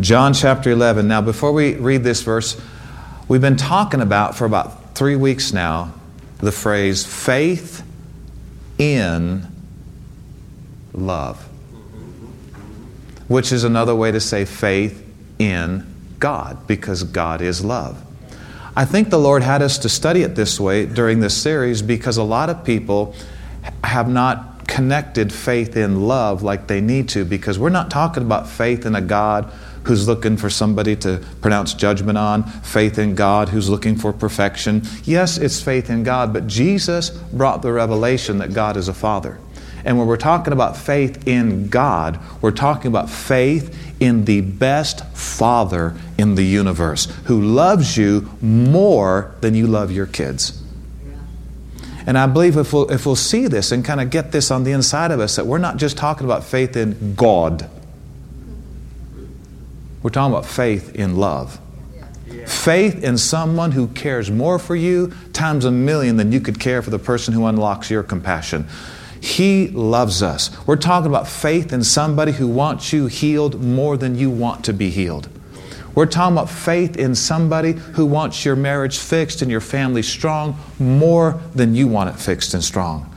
John chapter 11. Now, before we read this verse, we've been talking about for about three weeks now the phrase faith in love, which is another way to say faith in God, because God is love. I think the Lord had us to study it this way during this series because a lot of people have not connected faith in love like they need to because we're not talking about faith in a God who's looking for somebody to pronounce judgment on, faith in God who's looking for perfection. Yes, it's faith in God, but Jesus brought the revelation that God is a Father. And when we're talking about faith in God, we're talking about faith in the best Father in the universe who loves you more than you love your kids. And I believe if we'll, if we'll see this and kind of get this on the inside of us, that we're not just talking about faith in God, we're talking about faith in love. Faith in someone who cares more for you times a million than you could care for the person who unlocks your compassion. He loves us. We're talking about faith in somebody who wants you healed more than you want to be healed. We're talking about faith in somebody who wants your marriage fixed and your family strong more than you want it fixed and strong.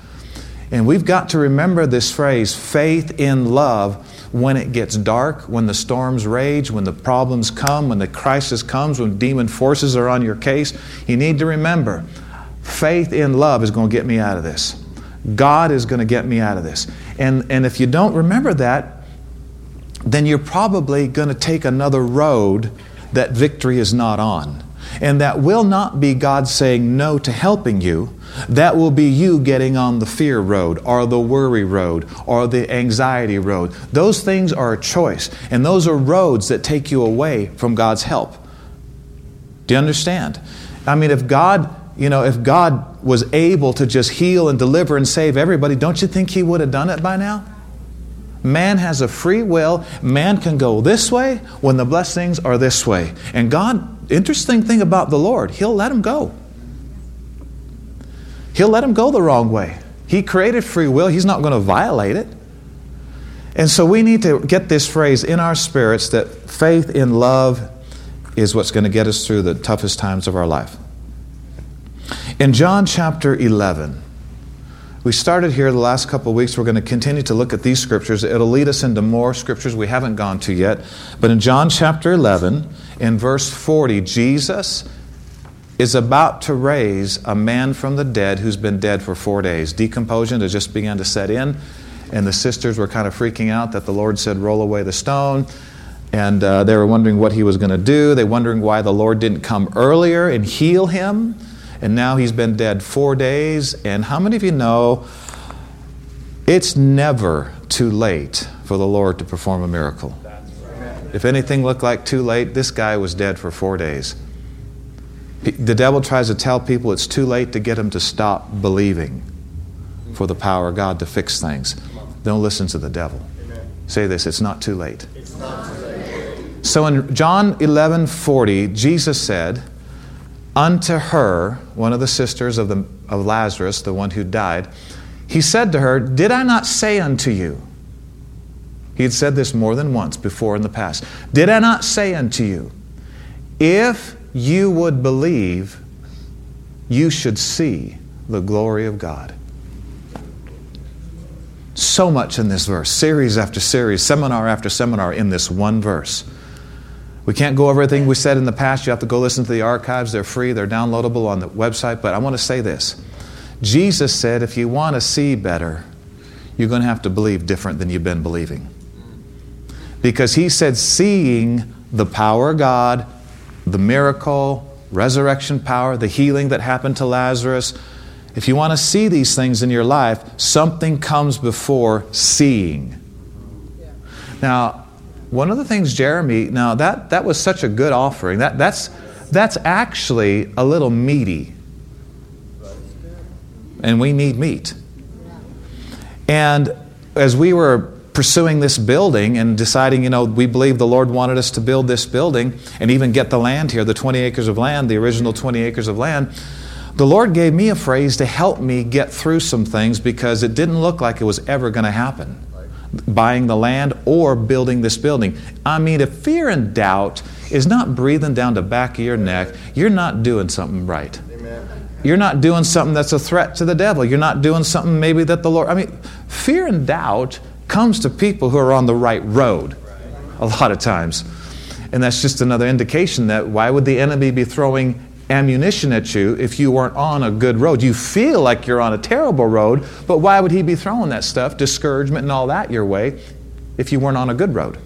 And we've got to remember this phrase, faith in love, when it gets dark, when the storms rage, when the problems come, when the crisis comes, when demon forces are on your case. You need to remember, faith in love is going to get me out of this. God is going to get me out of this. And, and if you don't remember that, then you're probably going to take another road that victory is not on. And that will not be God saying no to helping you. That will be you getting on the fear road or the worry road or the anxiety road. Those things are a choice. And those are roads that take you away from God's help. Do you understand? I mean, if God you know, if God was able to just heal and deliver and save everybody, don't you think He would have done it by now? Man has a free will. Man can go this way when the blessings are this way. And God, interesting thing about the Lord, He'll let him go. He'll let him go the wrong way. He created free will, He's not going to violate it. And so we need to get this phrase in our spirits that faith in love is what's going to get us through the toughest times of our life. In John chapter 11, we started here the last couple of weeks. We're going to continue to look at these scriptures. It'll lead us into more scriptures we haven't gone to yet. But in John chapter 11, in verse 40, Jesus is about to raise a man from the dead who's been dead for four days. Decomposition has just begun to set in, and the sisters were kind of freaking out that the Lord said, Roll away the stone. And uh, they were wondering what he was going to do. They were wondering why the Lord didn't come earlier and heal him and now he's been dead four days. And how many of you know it's never too late for the Lord to perform a miracle? If anything looked like too late, this guy was dead for four days. The devil tries to tell people it's too late to get them to stop believing for the power of God to fix things. Don't listen to the devil. Say this it's not too late. So in John 11 40, Jesus said, unto her, one of the sisters of, the, of Lazarus, the one who died, he said to her, Did I not say unto you? He had said this more than once before in the past. Did I not say unto you, if you would believe, you should see the glory of God? So much in this verse, series after series, seminar after seminar in this one verse. We can't go over everything we said in the past. You have to go listen to the archives. They're free, they're downloadable on the website. But I want to say this Jesus said, if you want to see better, you're going to have to believe different than you've been believing. Because he said, seeing the power of God, the miracle, resurrection power, the healing that happened to Lazarus, if you want to see these things in your life, something comes before seeing. Now, one of the things Jeremy, now that, that was such a good offering. That, that's, that's actually a little meaty. And we need meat. And as we were pursuing this building and deciding, you know, we believe the Lord wanted us to build this building and even get the land here, the 20 acres of land, the original 20 acres of land, the Lord gave me a phrase to help me get through some things because it didn't look like it was ever going to happen. buying the land or building this building. I mean, if fear and doubt is not breathing down the back of your neck, you're not doing something right. You're not doing something that's a threat to the devil. You're not doing something maybe that the Lord. I mean, fear and doubt comes to people who are on the right road a lot of times. And that's just another indication that why would the enemy be throwing ammunition at you if you weren't on a good road? You feel like you're on a terrible road, but why would he be throwing that stuff, discouragement and all that your way, if you weren't on a good road?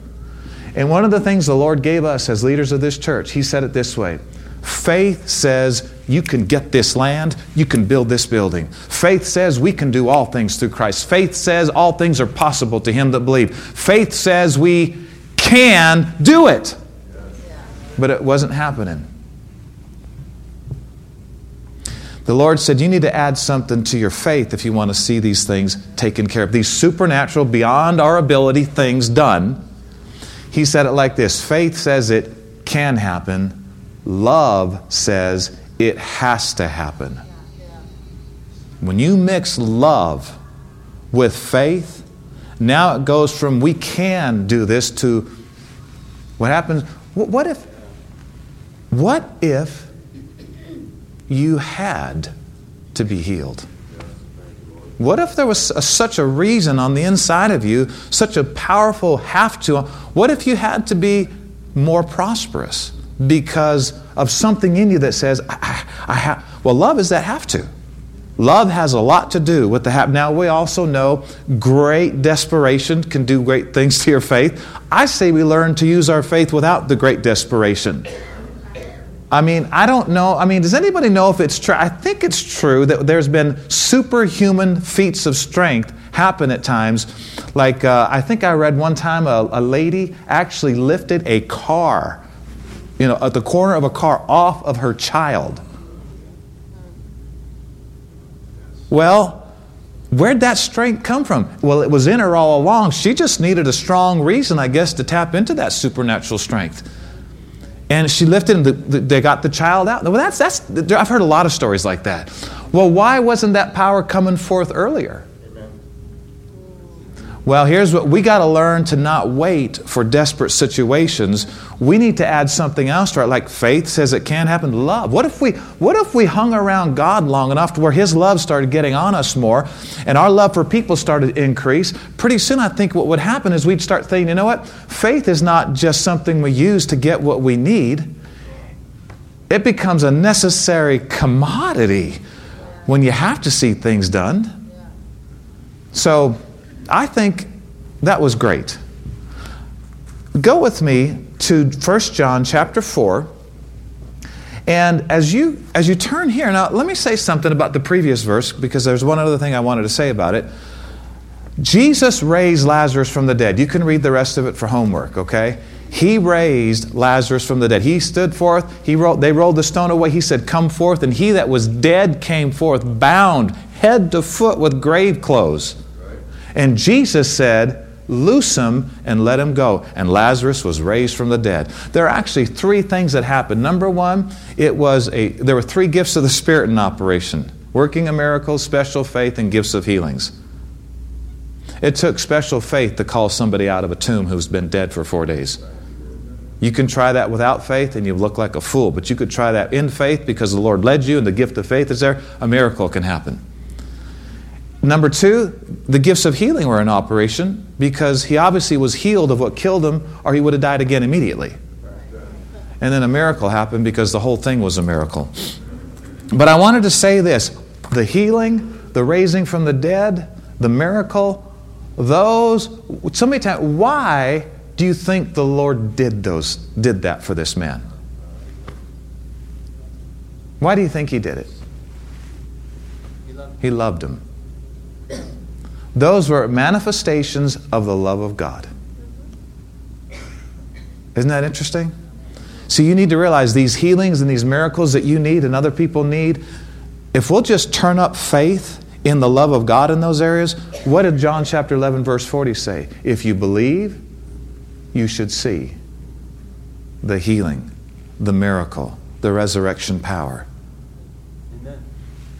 And one of the things the Lord gave us as leaders of this church, He said it this way Faith says you can get this land, you can build this building. Faith says we can do all things through Christ. Faith says all things are possible to him that believe. Faith says we can do it. But it wasn't happening. The Lord said, You need to add something to your faith if you want to see these things taken care of. These supernatural, beyond our ability things done. He said it like this Faith says it can happen, love says it has to happen. When you mix love with faith, now it goes from we can do this to what happens? What if, what if you had to be healed? What if there was a, such a reason on the inside of you, such a powerful have to? What if you had to be more prosperous because of something in you that says, I, I, I have, well, love is that have to. Love has a lot to do with the have. Now, we also know great desperation can do great things to your faith. I say we learn to use our faith without the great desperation. I mean, I don't know. I mean, does anybody know if it's true? I think it's true that there's been superhuman feats of strength happen at times. Like, uh, I think I read one time a, a lady actually lifted a car, you know, at the corner of a car off of her child. Well, where'd that strength come from? Well, it was in her all along. She just needed a strong reason, I guess, to tap into that supernatural strength. And she lifted and the, the, they got the child out. Well, that's, that's, I've heard a lot of stories like that. Well, why wasn't that power coming forth earlier? Well, here's what we got to learn to not wait for desperate situations. We need to add something else to it, like faith says it can happen. Love. What if we what if we hung around God long enough to where His love started getting on us more, and our love for people started to increase? Pretty soon, I think what would happen is we'd start thinking, you know what? Faith is not just something we use to get what we need. It becomes a necessary commodity when you have to see things done. So I think that was great. Go with me to 1 John chapter 4. And as you as you turn here, now let me say something about the previous verse because there's one other thing I wanted to say about it. Jesus raised Lazarus from the dead. You can read the rest of it for homework, okay? He raised Lazarus from the dead. He stood forth. He rolled, they rolled the stone away. He said, Come forth. And he that was dead came forth, bound head to foot with grave clothes. And Jesus said, Loose him and let him go. And Lazarus was raised from the dead. There are actually three things that happened. Number one, it was a there were three gifts of the Spirit in operation working of miracles, special faith, and gifts of healings. It took special faith to call somebody out of a tomb who's been dead for four days. You can try that without faith and you look like a fool, but you could try that in faith because the Lord led you and the gift of faith is there. A miracle can happen. Number two, the gifts of healing were in operation because he obviously was healed of what killed him, or he would have died again immediately. And then a miracle happened because the whole thing was a miracle. But I wanted to say this the healing, the raising from the dead, the miracle, those, so many times, why do you think the Lord did those, did that for this man? Why do you think he did it? He loved him. Those were manifestations of the love of God. Isn't that interesting? So you need to realize these healings and these miracles that you need and other people need, if we'll just turn up faith in the love of God in those areas, what did John chapter 11 verse 40 say? If you believe, you should see the healing, the miracle, the resurrection power. Amen.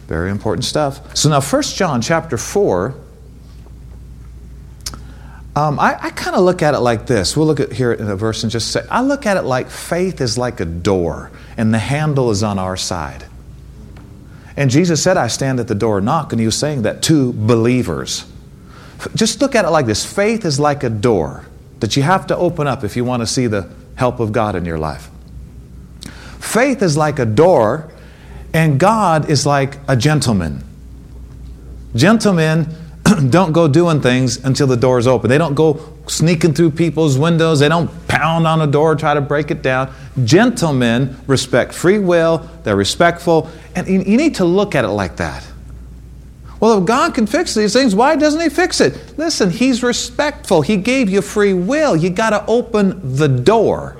Very important stuff. So now 1 John chapter 4 Um, I, I kind of look at it like this. We'll look at here in a verse and just say, I look at it like faith is like a door, and the handle is on our side. And Jesus said, I stand at the door and knock, and he was saying that to believers. Just look at it like this faith is like a door that you have to open up if you want to see the help of God in your life. Faith is like a door, and God is like a gentleman. Gentlemen don't go doing things until the door is open. They don't go sneaking through people's windows. They don't pound on a door, try to break it down. Gentlemen respect free will, they're respectful, and you need to look at it like that. Well, if God can fix these things, why doesn't He fix it? Listen, He's respectful. He gave you free will. You got to open the door.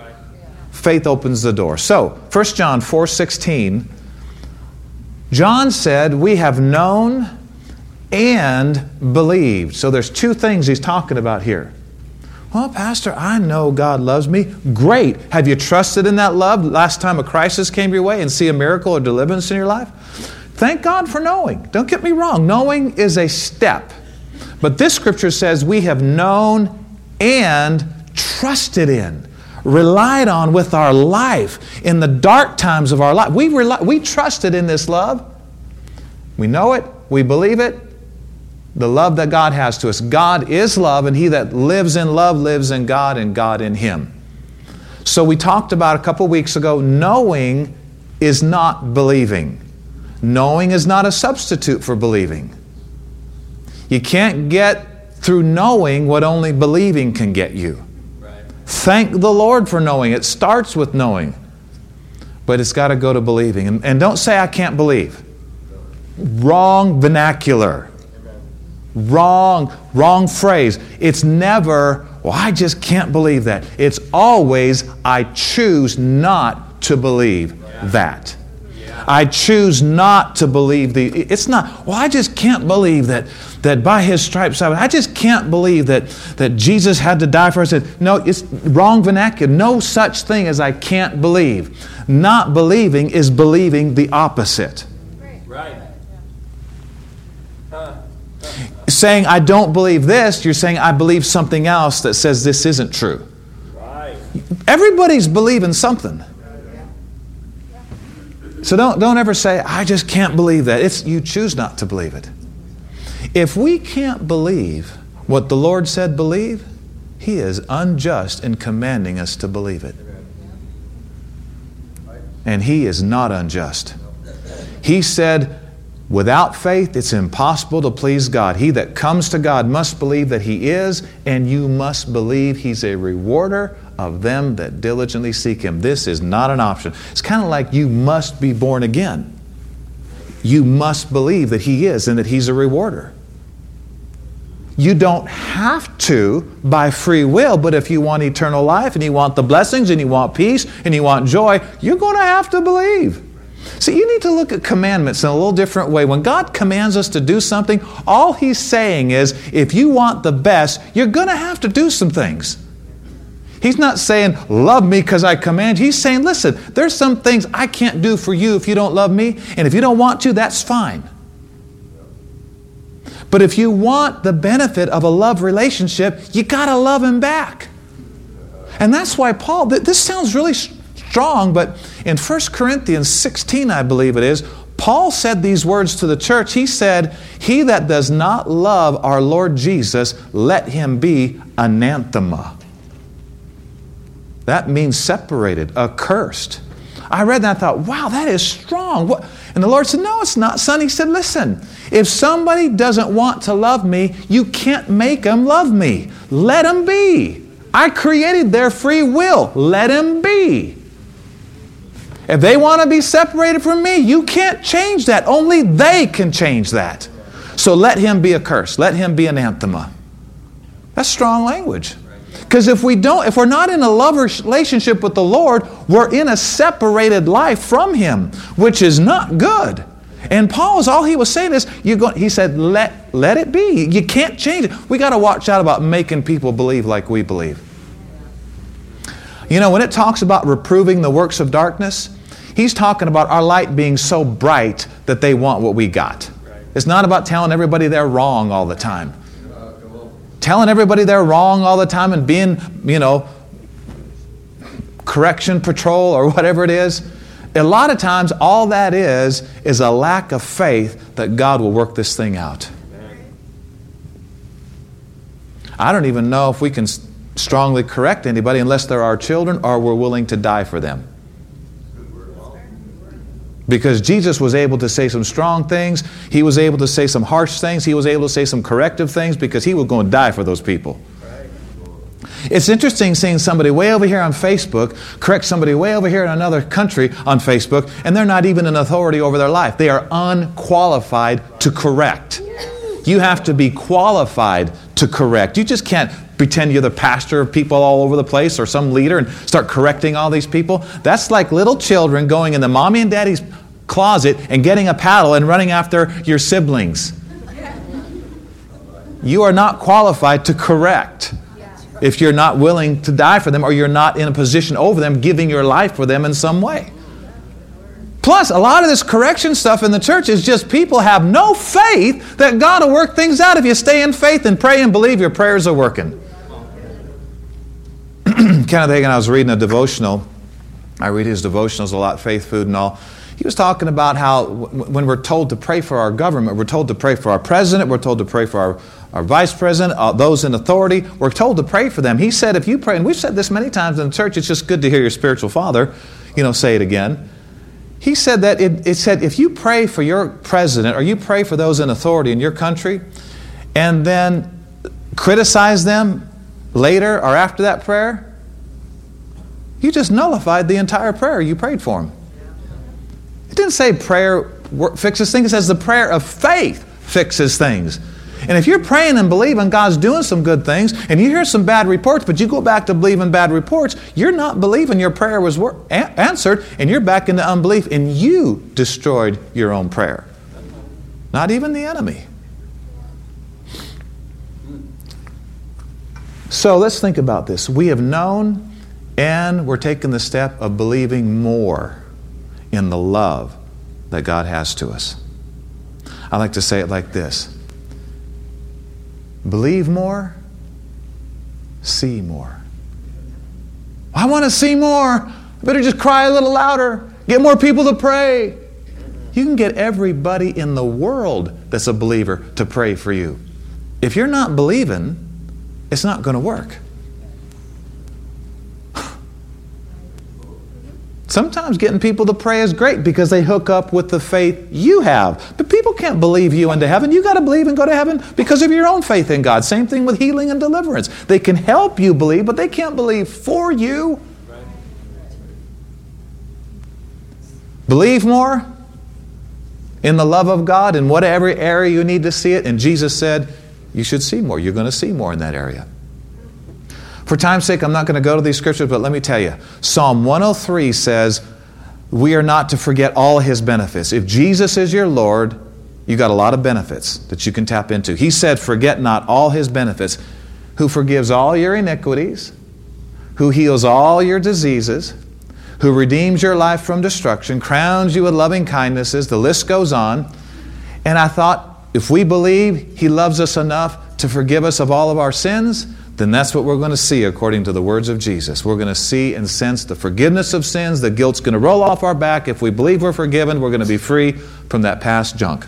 Faith opens the door. So, 1 John 4 16, John said, We have known and believed. So there's two things he's talking about here. Well, Pastor, I know God loves me. Great. Have you trusted in that love last time a crisis came your way and see a miracle or deliverance in your life? Thank God for knowing. Don't get me wrong, knowing is a step. But this scripture says we have known and trusted in, relied on with our life in the dark times of our life. We, rely, we trusted in this love. We know it, we believe it, the love that God has to us. God is love, and he that lives in love lives in God and God in him. So we talked about a couple weeks ago knowing is not believing. Knowing is not a substitute for believing. You can't get through knowing what only believing can get you. Thank the Lord for knowing. It starts with knowing, but it's got to go to believing. And, and don't say, I can't believe. Wrong vernacular. Wrong, wrong phrase. It's never, well, I just can't believe that. It's always, I choose not to believe that. I choose not to believe the. It's not, well, I just can't believe that, that by his stripes I, I just can't believe that, that Jesus had to die for us. No, it's wrong vernacular. No such thing as I can't believe. Not believing is believing the opposite. Right saying, I don't believe this, you're saying, I believe something else that says this isn't true. Right. Everybody's believing something. So don't, don't ever say, I just can't believe that. It's, you choose not to believe it. If we can't believe what the Lord said believe, He is unjust in commanding us to believe it. And He is not unjust. He said, Without faith, it's impossible to please God. He that comes to God must believe that He is, and you must believe He's a rewarder of them that diligently seek Him. This is not an option. It's kind of like you must be born again. You must believe that He is and that He's a rewarder. You don't have to by free will, but if you want eternal life and you want the blessings and you want peace and you want joy, you're going to have to believe. See, you need to look at commandments in a little different way. When God commands us to do something, all He's saying is if you want the best, you're going to have to do some things. He's not saying, Love me because I command. He's saying, Listen, there's some things I can't do for you if you don't love me, and if you don't want to, that's fine. But if you want the benefit of a love relationship, you got to love Him back. And that's why Paul, this sounds really strong, but in 1 Corinthians 16, I believe it is, Paul said these words to the church. He said, He that does not love our Lord Jesus, let him be anathema. That means separated, accursed. I read that and I thought, wow, that is strong. What? And the Lord said, No, it's not, son. He said, Listen, if somebody doesn't want to love me, you can't make them love me. Let them be. I created their free will. Let them be. If they want to be separated from me, you can't change that. Only they can change that. So let him be a curse. Let him be an anathema. That's strong language. Because if we don't, if we're not in a love relationship with the Lord, we're in a separated life from Him, which is not good. And Paul's all he was saying is, you go, he said, let, let it be. You can't change it. We got to watch out about making people believe like we believe. You know, when it talks about reproving the works of darkness, He's talking about our light being so bright that they want what we got. It's not about telling everybody they're wrong all the time. telling everybody they're wrong all the time and being, you know, correction patrol or whatever it is. A lot of times, all that is, is a lack of faith that God will work this thing out. I don't even know if we can strongly correct anybody unless they're our children or we're willing to die for them. Because Jesus was able to say some strong things, he was able to say some harsh things, he was able to say some corrective things because he was going to die for those people. It's interesting seeing somebody way over here on Facebook correct somebody way over here in another country on Facebook, and they're not even an authority over their life. They are unqualified to correct. You have to be qualified to correct. You just can't pretend you're the pastor of people all over the place or some leader and start correcting all these people. That's like little children going in the mommy and daddy's closet and getting a paddle and running after your siblings. You are not qualified to correct if you're not willing to die for them or you're not in a position over them, giving your life for them in some way. Plus, a lot of this correction stuff in the church is just people have no faith that God will work things out if you stay in faith and pray and believe your prayers are working. Kenneth Hagin, I was reading a devotional. I read his devotionals a lot, Faith Food and all. He was talking about how when we're told to pray for our government, we're told to pray for our president, we're told to pray for our, our vice president, uh, those in authority, we're told to pray for them. He said, if you pray, and we've said this many times in the church, it's just good to hear your spiritual father, you know, say it again. He said that it, it said if you pray for your president or you pray for those in authority in your country and then criticize them later or after that prayer, you just nullified the entire prayer you prayed for him. It didn't say prayer fixes things, it says the prayer of faith fixes things. And if you're praying and believing God's doing some good things, and you hear some bad reports, but you go back to believing bad reports, you're not believing your prayer was wor- a- answered, and you're back into unbelief, and you destroyed your own prayer. Not even the enemy. So let's think about this. We have known, and we're taking the step of believing more in the love that God has to us. I like to say it like this Believe more, see more. I want to see more. I better just cry a little louder, get more people to pray. You can get everybody in the world that's a believer to pray for you. If you're not believing, it's not going to work. Sometimes getting people to pray is great because they hook up with the faith you have. But people can't believe you into heaven. You got to believe and go to heaven because of your own faith in God. Same thing with healing and deliverance. They can help you believe, but they can't believe for you. Believe more in the love of God in whatever area you need to see it. And Jesus said, You should see more. You're going to see more in that area. For time's sake, I'm not going to go to these scriptures, but let me tell you Psalm 103 says, We are not to forget all his benefits. If Jesus is your Lord, you got a lot of benefits that you can tap into. He said, Forget not all his benefits, who forgives all your iniquities, who heals all your diseases, who redeems your life from destruction, crowns you with loving kindnesses. The list goes on. And I thought, if we believe he loves us enough to forgive us of all of our sins, then that's what we're going to see according to the words of Jesus. We're going to see and sense the forgiveness of sins. The guilt's going to roll off our back. If we believe we're forgiven, we're going to be free from that past junk.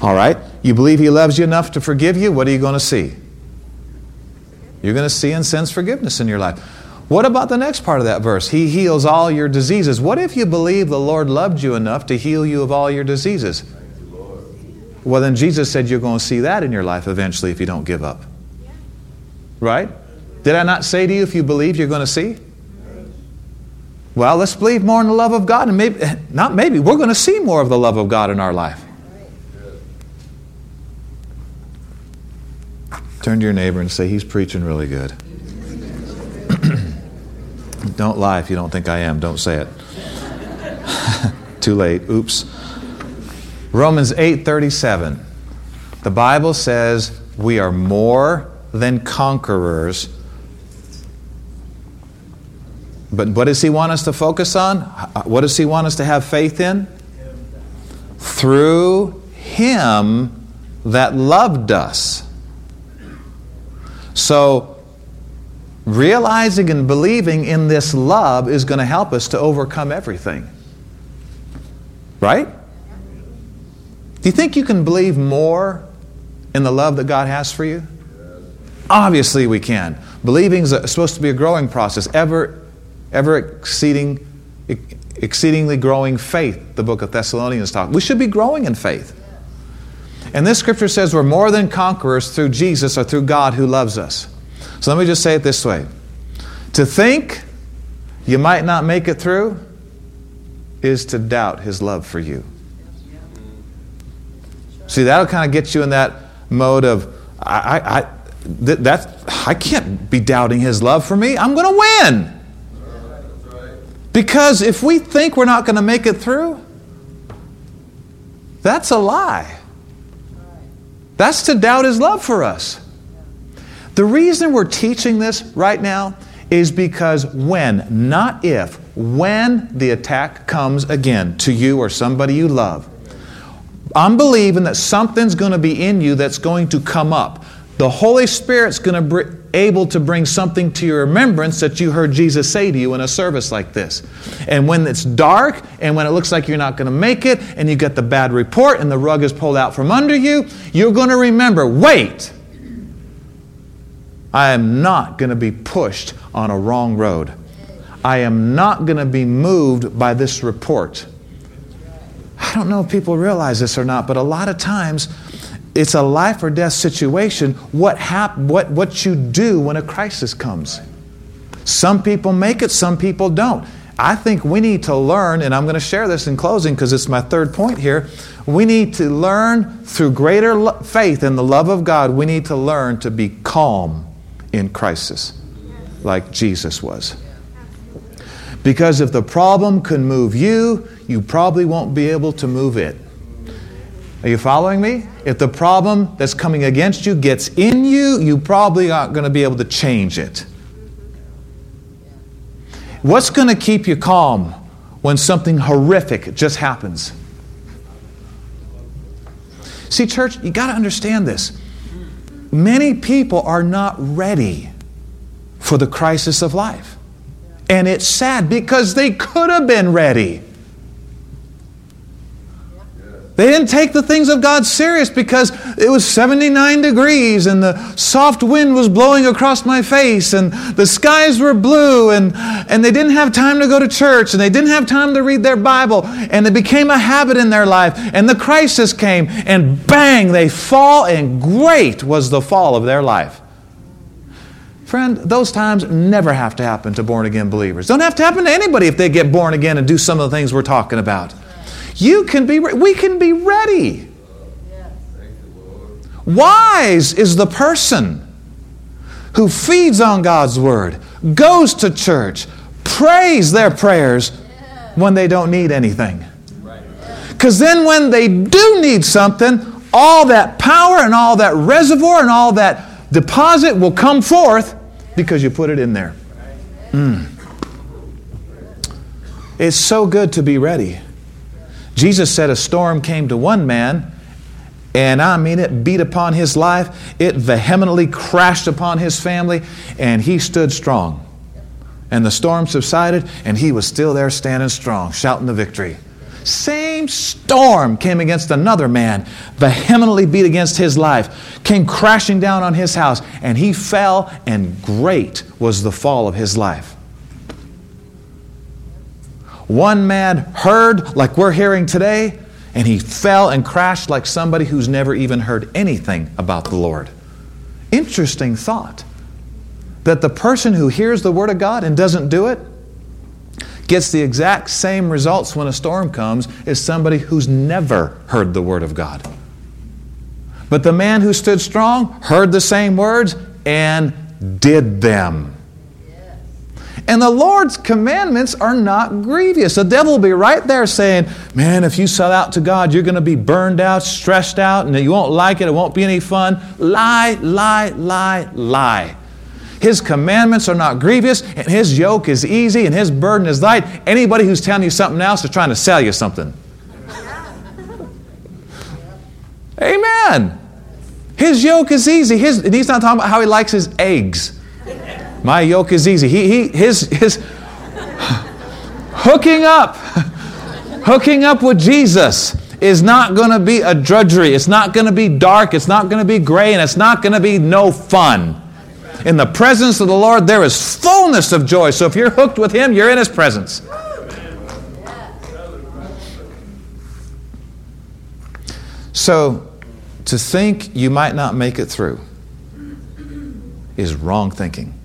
All right? You believe He loves you enough to forgive you? What are you going to see? You're going to see and sense forgiveness in your life. What about the next part of that verse? He heals all your diseases. What if you believe the Lord loved you enough to heal you of all your diseases? Well, then Jesus said you're going to see that in your life eventually if you don't give up. Right? Did I not say to you, if you believe, you're going to see? Well, let's believe more in the love of God, and maybe, not maybe, we're going to see more of the love of God in our life. Turn to your neighbor and say, He's preaching really good. don't lie if you don't think I am. Don't say it. Too late. Oops. Romans 8:37. The Bible says we are more than conquerors. But what does he want us to focus on? What does he want us to have faith in? Through him that loved us. So, realizing and believing in this love is going to help us to overcome everything. Right? Do you think you can believe more in the love that God has for you? Obviously, we can. Believing is supposed to be a growing process, ever, ever exceeding, exceedingly growing faith. The book of Thessalonians talks. We should be growing in faith. And this scripture says we're more than conquerors through Jesus or through God who loves us. So let me just say it this way: to think you might not make it through is to doubt His love for you. See, that'll kind of get you in that mode of, I, I, I that, I can't be doubting his love for me. I'm going to win. Because if we think we're not going to make it through, that's a lie. That's to doubt his love for us. The reason we're teaching this right now is because when, not if, when the attack comes again to you or somebody you love, I'm believing that something's going to be in you that's going to come up. The Holy Spirit's going to be able to bring something to your remembrance that you heard Jesus say to you in a service like this. And when it's dark and when it looks like you're not going to make it and you get the bad report and the rug is pulled out from under you, you're going to remember wait, I am not going to be pushed on a wrong road. I am not going to be moved by this report. I don't know if people realize this or not, but a lot of times it's a life or death situation. What, hap- what, what you do when a crisis comes. Some people make it, some people don't. I think we need to learn, and I'm going to share this in closing because it's my third point here. We need to learn through greater lo- faith in the love of God, we need to learn to be calm in crisis, like Jesus was. Because if the problem can move you, you probably won't be able to move it. Are you following me? If the problem that's coming against you gets in you, you probably aren't going to be able to change it. What's going to keep you calm when something horrific just happens? See, church, you got to understand this. Many people are not ready for the crisis of life. And it's sad because they could have been ready. They didn't take the things of God serious because it was 79 degrees and the soft wind was blowing across my face and the skies were blue and, and they didn't have time to go to church and they didn't have time to read their Bible and it became a habit in their life and the crisis came and bang, they fall and great was the fall of their life. Friend, those times never have to happen to born again believers. Don't have to happen to anybody if they get born again and do some of the things we're talking about. You can be, we can be ready. Wise is the person who feeds on God's word, goes to church, prays their prayers when they don't need anything. Because then, when they do need something, all that power and all that reservoir and all that deposit will come forth because you put it in there. Mm. It's so good to be ready. Jesus said a storm came to one man, and I mean it beat upon his life, it vehemently crashed upon his family, and he stood strong. And the storm subsided, and he was still there standing strong, shouting the victory. Same storm came against another man, vehemently beat against his life, came crashing down on his house, and he fell, and great was the fall of his life. One man heard, like we're hearing today, and he fell and crashed like somebody who's never even heard anything about the Lord. Interesting thought that the person who hears the Word of God and doesn't do it gets the exact same results when a storm comes as somebody who's never heard the Word of God. But the man who stood strong heard the same words and did them. And the Lord's commandments are not grievous. The devil will be right there saying, Man, if you sell out to God, you're going to be burned out, stressed out, and you won't like it. It won't be any fun. Lie, lie, lie, lie. His commandments are not grievous, and his yoke is easy, and his burden is light. Anybody who's telling you something else is trying to sell you something. Amen. His yoke is easy. His, and he's not talking about how he likes his eggs. My yoke is easy. He, he, his, his hooking up, hooking up with Jesus is not going to be a drudgery. It's not going to be dark. It's not going to be gray. And it's not going to be no fun. In the presence of the Lord, there is fullness of joy. So if you're hooked with Him, you're in His presence. So to think you might not make it through is wrong thinking.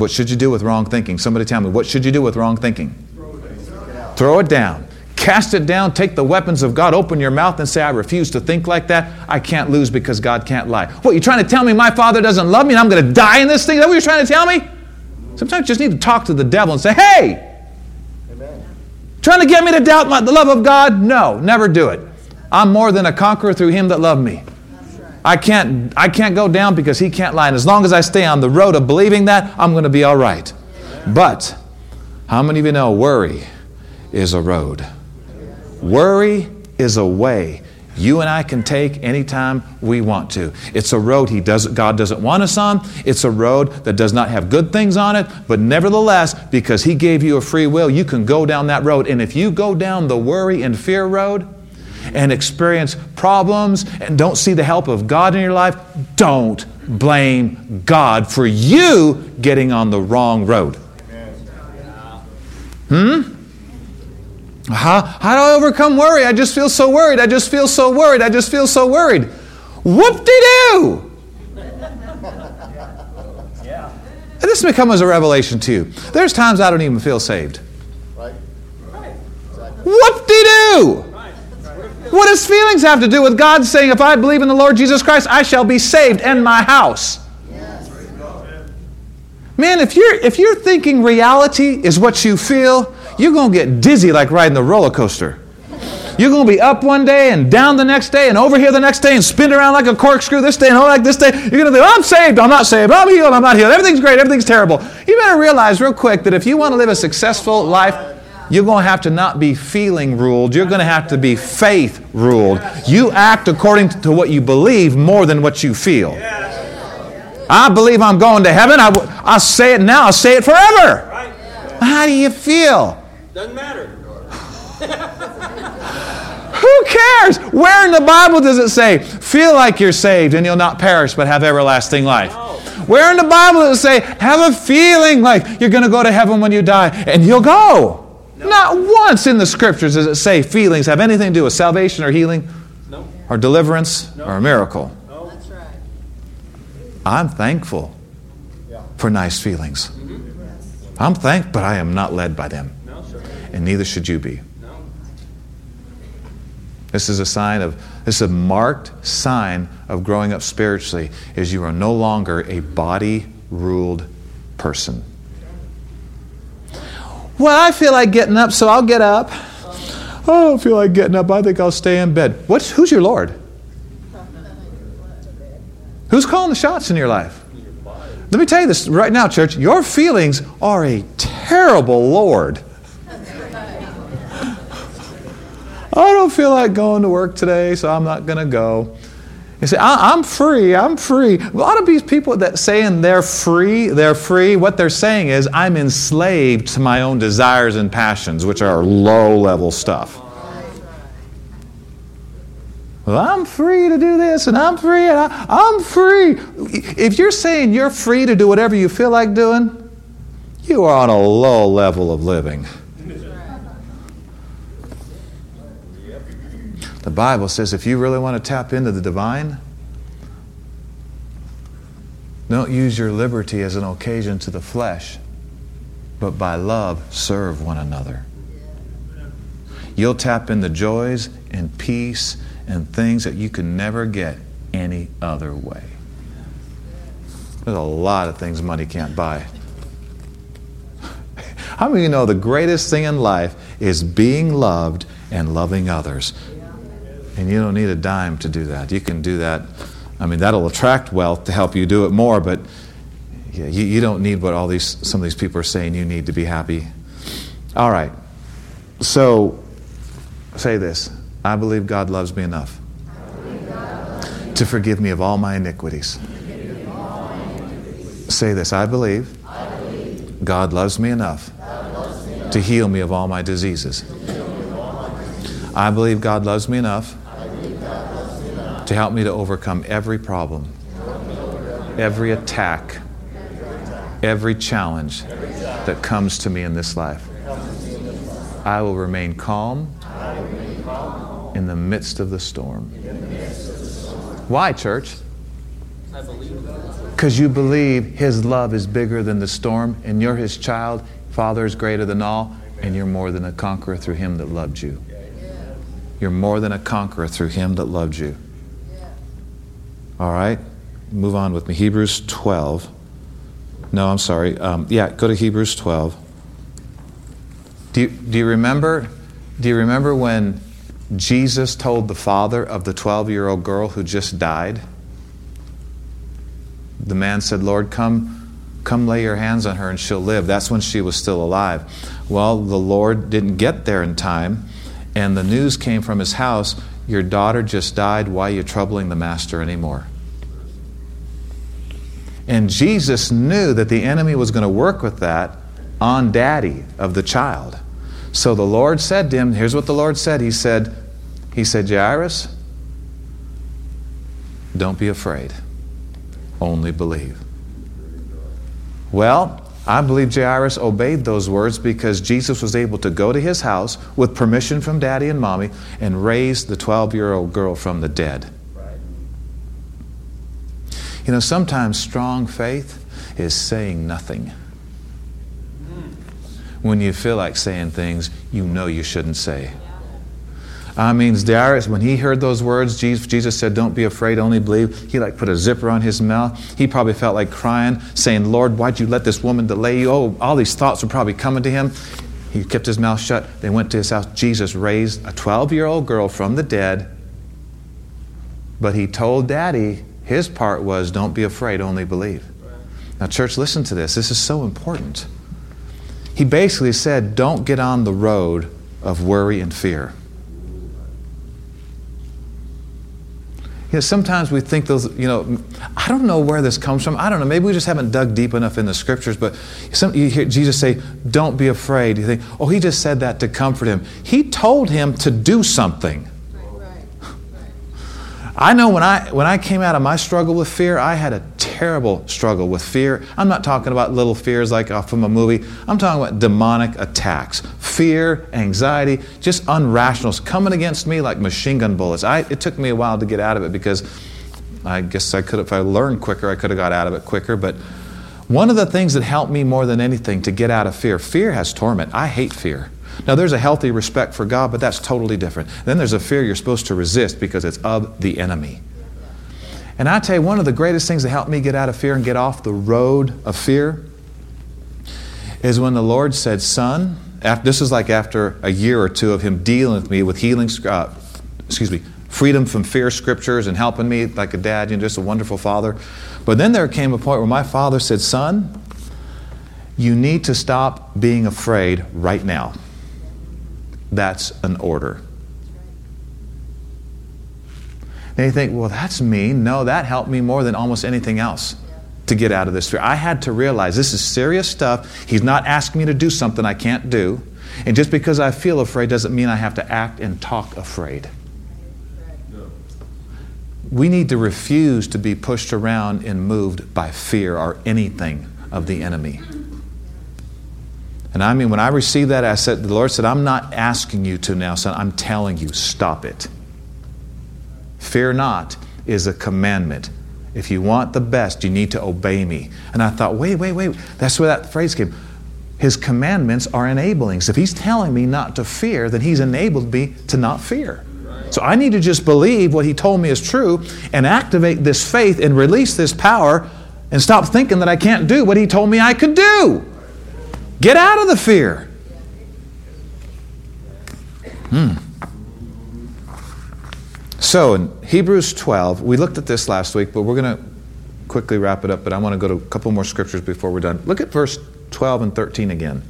What should you do with wrong thinking? Somebody tell me, what should you do with wrong thinking? Throw it down. Cast it down. Take the weapons of God. Open your mouth and say, I refuse to think like that. I can't lose because God can't lie. What, you're trying to tell me my Father doesn't love me and I'm going to die in this thing? Is that what you're trying to tell me? Sometimes you just need to talk to the devil and say, hey, Amen. trying to get me to doubt my, the love of God? No, never do it. I'm more than a conqueror through him that loved me. I can't, I can't go down because he can't lie. And as long as I stay on the road of believing that, I'm going to be all right. But how many of you know worry is a road? Worry is a way you and I can take anytime we want to. It's a road he does, God doesn't want us on. It's a road that does not have good things on it, but nevertheless, because He gave you a free will, you can go down that road. And if you go down the worry and fear road, and experience problems and don't see the help of God in your life, don't blame God for you getting on the wrong road. Hmm? How, how do I overcome worry? I just feel so worried. I just feel so worried. I just feel so worried. Whoop de doo! This may come as a revelation to you. There's times I don't even feel saved. Right. Whoop de doo! What does feelings have to do with God saying, if I believe in the Lord Jesus Christ, I shall be saved and my house? Man, if you're, if you're thinking reality is what you feel, you're going to get dizzy like riding the roller coaster. You're going to be up one day and down the next day and over here the next day and spin around like a corkscrew this day and all like this day. You're going to think, I'm saved, I'm not saved, I'm healed, I'm not healed. Everything's great, everything's terrible. You better realize real quick that if you want to live a successful life, you're going to have to not be feeling ruled. You're going to have to be faith ruled. You act according to what you believe more than what you feel. I believe I'm going to heaven. I, say it now. I'll say it forever. How do you feel? Doesn't matter. Who cares? Where in the Bible does it say, feel like you're saved and you'll not perish but have everlasting life? Where in the Bible does it say, have a feeling like you're going to go to heaven when you die and you'll go? Not once in the scriptures does it say feelings have anything to do with salvation or healing no. or deliverance no. or a miracle. No. That's right. I'm thankful yeah. for nice feelings. Mm-hmm. I'm thankful, but I am not led by them. No, and neither should you be. No. This is a sign of, this is a marked sign of growing up spiritually, is you are no longer a body ruled person. Well, I feel like getting up, so I'll get up. Oh, I don't feel like getting up. I think I'll stay in bed. What's, who's your Lord? Who's calling the shots in your life? Let me tell you this right now, church. Your feelings are a terrible Lord. I don't feel like going to work today, so I'm not going to go. You say, I'm free, I'm free. A lot of these people that saying they're free, they're free, what they're saying is, I'm enslaved to my own desires and passions, which are low level stuff. Well, I'm free to do this and I'm free and I, I'm free. If you're saying you're free to do whatever you feel like doing, you are on a low level of living. The Bible says if you really want to tap into the divine, don't use your liberty as an occasion to the flesh, but by love serve one another. You'll tap into joys and peace and things that you can never get any other way. There's a lot of things money can't buy. How many of you know the greatest thing in life is being loved and loving others? And you don't need a dime to do that. You can do that. I mean, that'll attract wealth to help you do it more, but you, you don't need what all these some of these people are saying you need to be happy. All right. So say this. I believe God loves me enough. to forgive me of all my iniquities. Say this I believe God loves me enough to heal me of all my diseases. I believe God loves me enough to help me to overcome every problem, every attack, every challenge that comes to me in this life. I will remain calm in the midst of the storm. Why, church? Because you believe His love is bigger than the storm, and you're His child. Father is greater than all, and you're more than a conqueror through Him that loved you. You're more than a conqueror through Him that loved you. All right? Move on with me. Hebrews 12. No, I'm sorry. Um, yeah, go to Hebrews 12. Do you, do you remember? Do you remember when Jesus told the father of the 12 year old girl who just died? The man said, Lord, come, come lay your hands on her and she'll live. That's when she was still alive. Well, the Lord didn't get there in time, and the news came from his house Your daughter just died. Why are you troubling the master anymore? And Jesus knew that the enemy was going to work with that on daddy of the child. So the Lord said to him, here's what the Lord said. He said, He said, Jairus, don't be afraid. Only believe. Well, I believe Jairus obeyed those words because Jesus was able to go to his house with permission from daddy and mommy and raise the 12 year old girl from the dead. You know, sometimes strong faith is saying nothing when you feel like saying things you know you shouldn't say. I mean, Jairus, when he heard those words, Jesus said, Don't be afraid, only believe. He like put a zipper on his mouth. He probably felt like crying, saying, Lord, why'd you let this woman delay you? Oh, all these thoughts were probably coming to him. He kept his mouth shut. They went to his house. Jesus raised a 12 year old girl from the dead. But he told daddy, his part was, Don't be afraid, only believe. Now, church, listen to this. This is so important he basically said, don't get on the road of worry and fear. You know, sometimes we think those, you know, I don't know where this comes from. I don't know. Maybe we just haven't dug deep enough in the scriptures, but some, you hear Jesus say, don't be afraid. You think, oh, he just said that to comfort him. He told him to do something. I know when I, when I came out of my struggle with fear, I had a terrible struggle with fear. I'm not talking about little fears like from a movie. I'm talking about demonic attacks. Fear, anxiety, just unrationals coming against me like machine gun bullets. I, it took me a while to get out of it because I guess I could if I learned quicker, I could have got out of it quicker. But one of the things that helped me more than anything to get out of fear, fear has torment. I hate fear. Now, there's a healthy respect for God, but that's totally different. Then there's a fear you're supposed to resist because it's of the enemy. And I tell you, one of the greatest things that helped me get out of fear and get off the road of fear is when the Lord said, Son, after, this is like after a year or two of Him dealing with me with healing, uh, excuse me, freedom from fear scriptures and helping me like a dad, you know, just a wonderful father. But then there came a point where my father said, Son, you need to stop being afraid right now. That's an order. And you think, well, that's mean. No, that helped me more than almost anything else to get out of this fear. I had to realize this is serious stuff. He's not asking me to do something I can't do. And just because I feel afraid doesn't mean I have to act and talk afraid. We need to refuse to be pushed around and moved by fear or anything of the enemy. And I mean, when I received that, I said, the Lord said, I'm not asking you to now, son. I'm telling you, stop it. Fear not is a commandment. If you want the best, you need to obey me. And I thought, wait, wait, wait. That's where that phrase came. His commandments are enablings. If he's telling me not to fear, then he's enabled me to not fear. So I need to just believe what he told me is true and activate this faith and release this power and stop thinking that I can't do what he told me I could do. Get out of the fear. Hmm. So in Hebrews 12, we looked at this last week, but we're going to quickly wrap it up. But I want to go to a couple more scriptures before we're done. Look at verse 12 and 13 again.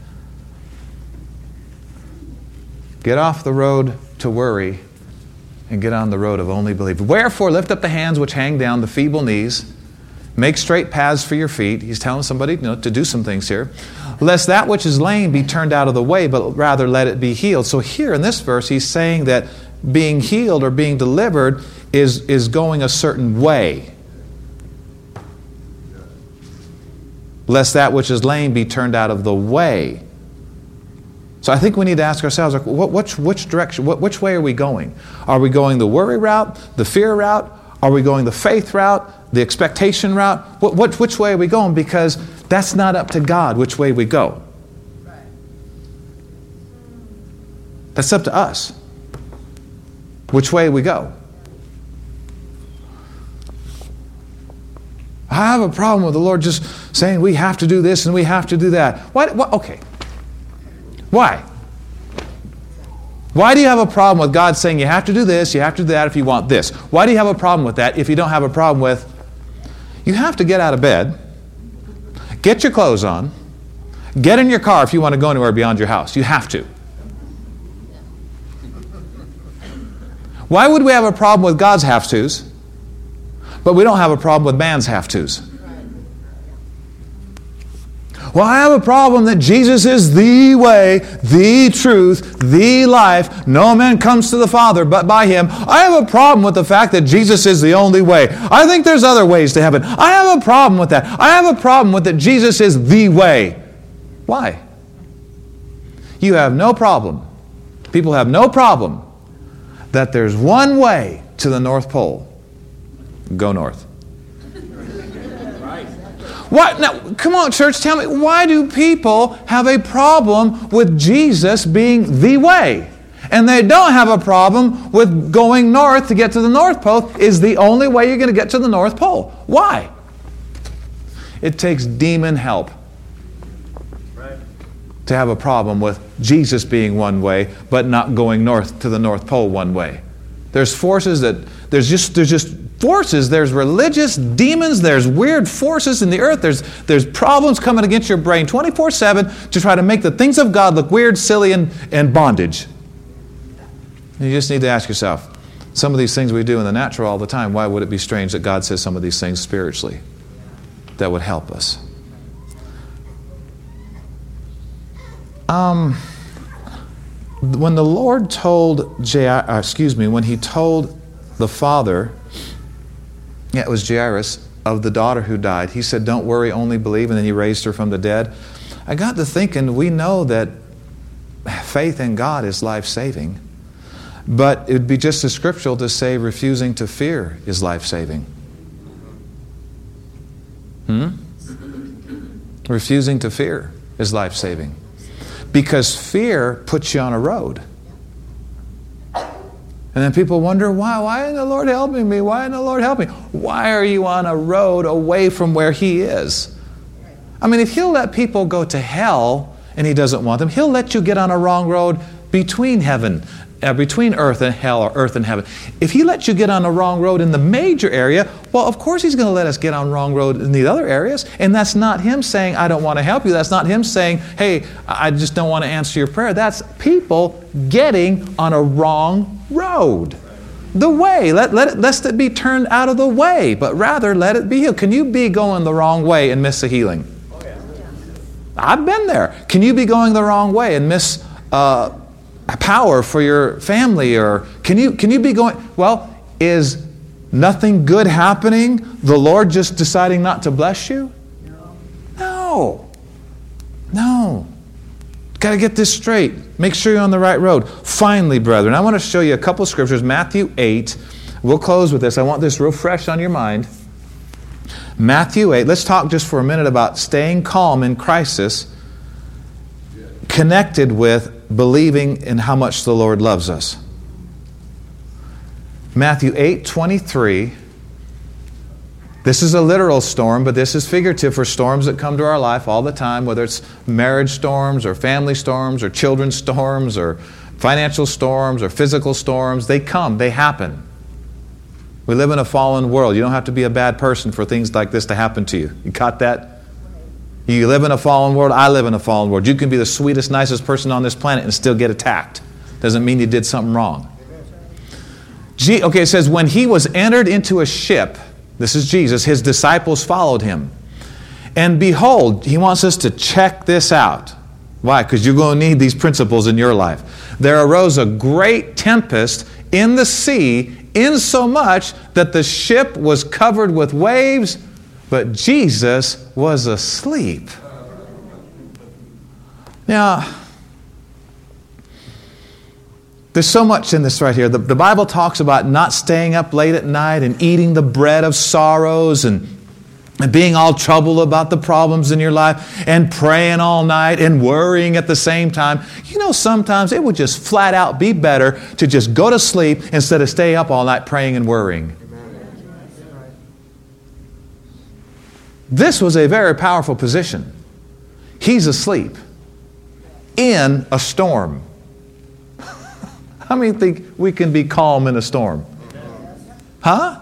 Get off the road to worry and get on the road of only belief. Wherefore, lift up the hands which hang down, the feeble knees. Make straight paths for your feet. He's telling somebody you know, to do some things here. Lest that which is lame be turned out of the way, but rather let it be healed. So, here in this verse, he's saying that being healed or being delivered is, is going a certain way. Lest that which is lame be turned out of the way. So I think we need to ask ourselves, like, what, which, which direction, what, which way are we going? Are we going the worry route, the fear route? Are we going the faith route, the expectation route? What, what, which way are we going? Because that's not up to God which way we go. That's up to us. Which way we go. I have a problem with the Lord just saying we have to do this and we have to do that. Why, what, okay, why? Why do you have a problem with God saying you have to do this, you have to do that if you want this? Why do you have a problem with that if you don't have a problem with you have to get out of bed, get your clothes on, get in your car if you want to go anywhere beyond your house. You have to. Why would we have a problem with God's have tos, but we don't have a problem with man's have tos? Well, I have a problem that Jesus is the way, the truth, the life. No man comes to the Father but by him. I have a problem with the fact that Jesus is the only way. I think there's other ways to heaven. I have a problem with that. I have a problem with that Jesus is the way. Why? You have no problem. People have no problem that there's one way to the North Pole. Go north. What? Now, come on, church, tell me, why do people have a problem with Jesus being the way? And they don't have a problem with going north to get to the North Pole is the only way you're going to get to the North Pole. Why? It takes demon help to have a problem with Jesus being one way, but not going north to the North Pole one way. There's forces that there's just there's just forces. There's religious demons. There's weird forces in the earth. There's, there's problems coming against your brain 24 7 to try to make the things of God look weird, silly, and, and bondage. You just need to ask yourself some of these things we do in the natural all the time, why would it be strange that God says some of these things spiritually that would help us? Um, when the Lord told, Jair, uh, excuse me, when he told the father yeah, it was Jairus of the daughter who died. He said, Don't worry, only believe, and then he raised her from the dead. I got to thinking, we know that faith in God is life saving, but it would be just as scriptural to say refusing to fear is life saving. Hmm? Refusing to fear is life saving. Because fear puts you on a road. And then people wonder, why? Why isn't the Lord helping me? Why isn't the Lord helping me? Why are you on a road away from where He is? I mean, if He'll let people go to hell and He doesn't want them, He'll let you get on a wrong road between heaven uh, between earth and hell or earth and heaven. If he lets you get on the wrong road in the major area, well, of course he's going to let us get on wrong road in the other areas. And that's not him saying, I don't want to help you. That's not him saying, hey, I just don't want to answer your prayer. That's people getting on a wrong road. The way. Let, let it, lest it be turned out of the way, but rather let it be healed. Can you be going the wrong way and miss a healing? I've been there. Can you be going the wrong way and miss uh, power for your family or can you can you be going well is nothing good happening? The lord just deciding not to bless you? No. No. Got to get this straight. Make sure you're on the right road. Finally brethren i want to show you a couple scriptures. Matthew 8 we'll close with this. I want this real fresh on your mind. Matthew 8 let's talk just for a minute about staying calm in crisis connected with believing in how much the Lord loves us. Matthew 8 23. This is a literal storm, but this is figurative for storms that come to our life all the time, whether it's marriage storms or family storms or children's storms or financial storms or physical storms. They come, they happen. We live in a fallen world. You don't have to be a bad person for things like this to happen to you. You caught that? You live in a fallen world, I live in a fallen world. You can be the sweetest, nicest person on this planet and still get attacked. Doesn't mean you did something wrong. okay, it says, when he was entered into a ship, this is Jesus, his disciples followed him. And behold, he wants us to check this out. Why? Because you're going to need these principles in your life. There arose a great tempest in the sea, insomuch that the ship was covered with waves, but Jesus was asleep. Now, there's so much in this right here. The, the, Bible talks about not staying up late at night and eating the bread of sorrows and, and being all troubled about the problems in your life and praying all night and worrying at the same time. You know, sometimes it would just flat out be better to just go to sleep instead of stay up all night praying and worrying. This was a very powerful position. He's asleep in a storm. How many think we can be calm in a storm? Huh?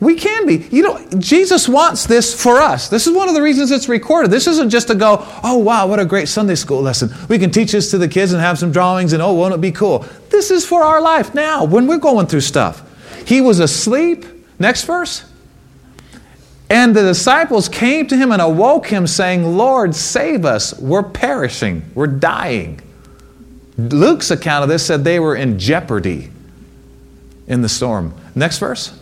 We can be. You know, Jesus wants this for us. This is one of the reasons it's recorded. This isn't just to go, oh, wow, what a great Sunday school lesson. We can teach this to the kids and have some drawings and, oh, won't it be cool? This is for our life now when we're going through stuff. He was asleep. Next verse. And the disciples came to him and awoke him, saying, Lord, save us. We're perishing. We're dying. Luke's account of this said they were in jeopardy in the storm. Next verse.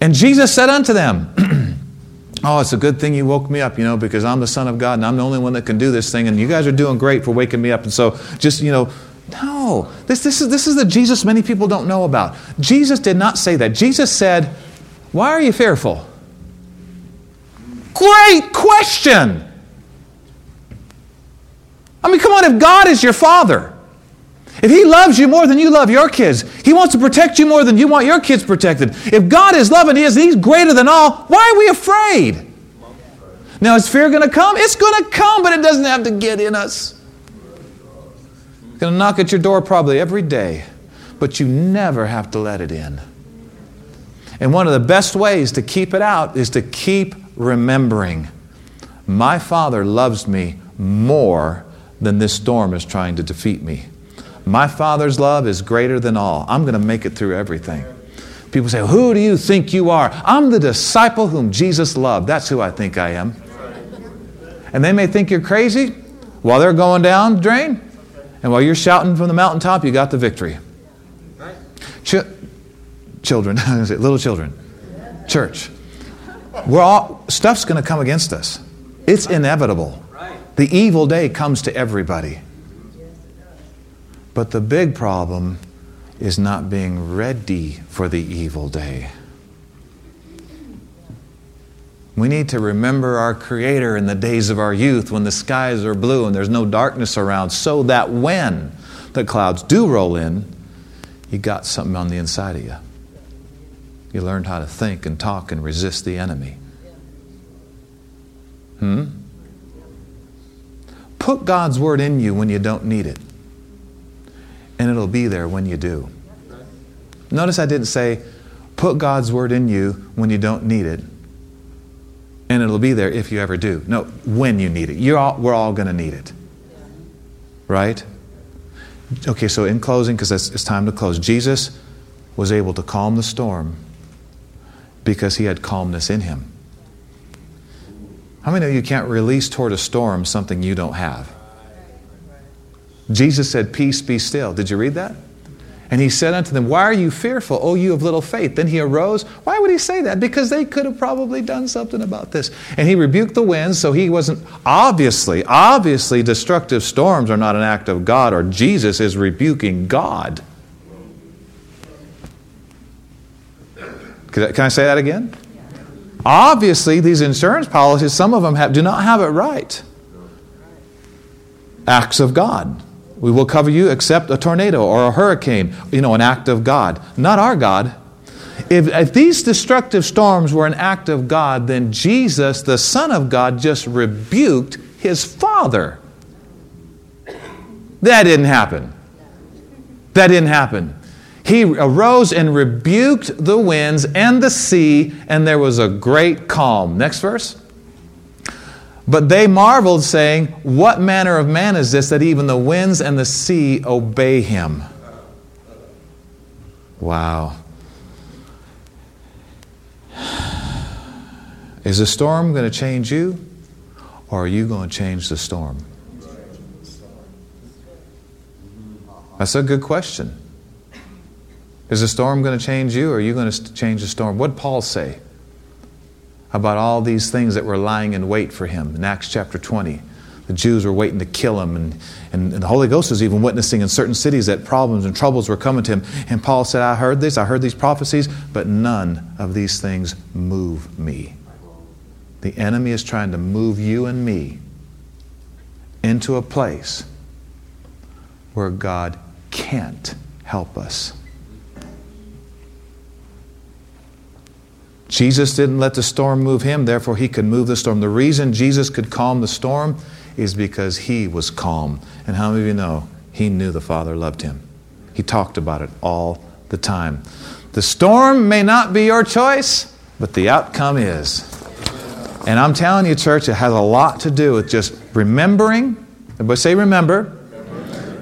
And Jesus said unto them, Oh, it's a good thing you woke me up, you know, because I'm the Son of God and I'm the only one that can do this thing, and you guys are doing great for waking me up. And so just, you know, no. This, this, is, this is the Jesus many people don't know about. Jesus did not say that. Jesus said, Why are you fearful? Great question. I mean, come on, if God is your father, if He loves you more than you love your kids, He wants to protect you more than you want your kids protected. If God is loving He is, He's greater than all, why are we afraid? Now, is fear going to come? It's going to come, but it doesn't have to get in us. It's going to knock at your door probably every day, but you never have to let it in. And one of the best ways to keep it out is to keep remembering my Father loves me more than this storm is trying to defeat me. My Father's love is greater than all. I'm going to make it through everything. People say, Who do you think you are? I'm the disciple whom Jesus loved. That's who I think I am. And they may think you're crazy while they're going down the drain. And while you're shouting from the mountaintop, you got the victory. Ch- children, little children, church. We're all, stuff's going to come against us. It's inevitable. The evil day comes to everybody. But the big problem is not being ready for the evil day. We need to remember our Creator in the days of our youth when the skies are blue and there's no darkness around, so that when the clouds do roll in, you got something on the inside of you. You learned how to think and talk and resist the enemy. Hmm? Put God's word in you when you don't need it, and it'll be there when you do. Notice I didn't say, put God's word in you when you don't need it, and it'll be there if you ever do. No, when you need it. All, we're all going to need it. Right? Okay, so in closing, because it's time to close, Jesus was able to calm the storm because he had calmness in him. How many of you can't release toward a storm something you don't have? Jesus said, Peace be still. Did you read that? And he said unto them, Why are you fearful, O you of little faith? Then he arose. Why would he say that? Because they could have probably done something about this. And he rebuked the winds, so he wasn't obviously, obviously, destructive storms are not an act of God, or Jesus is rebuking God. Can I say that again? Obviously, these insurance policies, some of them have, do not have it right. Acts of God. We will cover you except a tornado or a hurricane, you know, an act of God. Not our God. If, if these destructive storms were an act of God, then Jesus, the Son of God, just rebuked his Father. That didn't happen. That didn't happen. He arose and rebuked the winds and the sea, and there was a great calm. Next verse. But they marveled, saying, What manner of man is this that even the winds and the sea obey him? Wow. Is the storm going to change you, or are you going to change the storm? That's a good question. Is the storm going to change you, or are you going to change the storm? What did Paul say about all these things that were lying in wait for him in Acts chapter 20? The Jews were waiting to kill him, and, and, and, the Holy Ghost was even witnessing in certain cities that problems and troubles were coming to him. And Paul said, I heard this, I heard these prophecies, but none of these things move me. The enemy is trying to move you and me into a place where God can't help us. Jesus didn't let the storm move him, therefore, he could move the storm. The reason Jesus could calm the storm is because he was calm. And how many of you know he knew the Father loved him? He talked about it all the time. The storm may not be your choice, but the outcome is. And I'm telling you, church, it has a lot to do with just remembering. Everybody say, remember.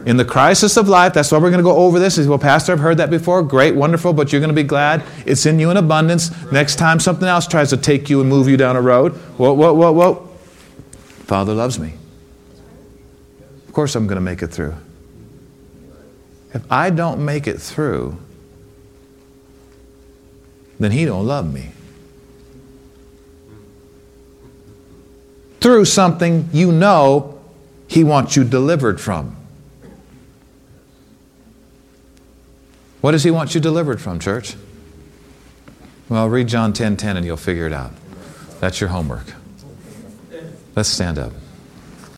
In the crisis of life, that's why we're going to go over this. Well, Pastor, I've heard that before. Great, wonderful, but you're going to be glad it's in you in abundance. Next time something else tries to take you and move you down a road, whoa, whoa, whoa, whoa. Father loves me. Of course, I'm going to make it through. If I don't make it through, then He don't love me. Through something you know He wants you delivered from. What does He want you delivered from, church? Well, read John 10 10 and you'll figure it out. That's your homework. Let's stand up.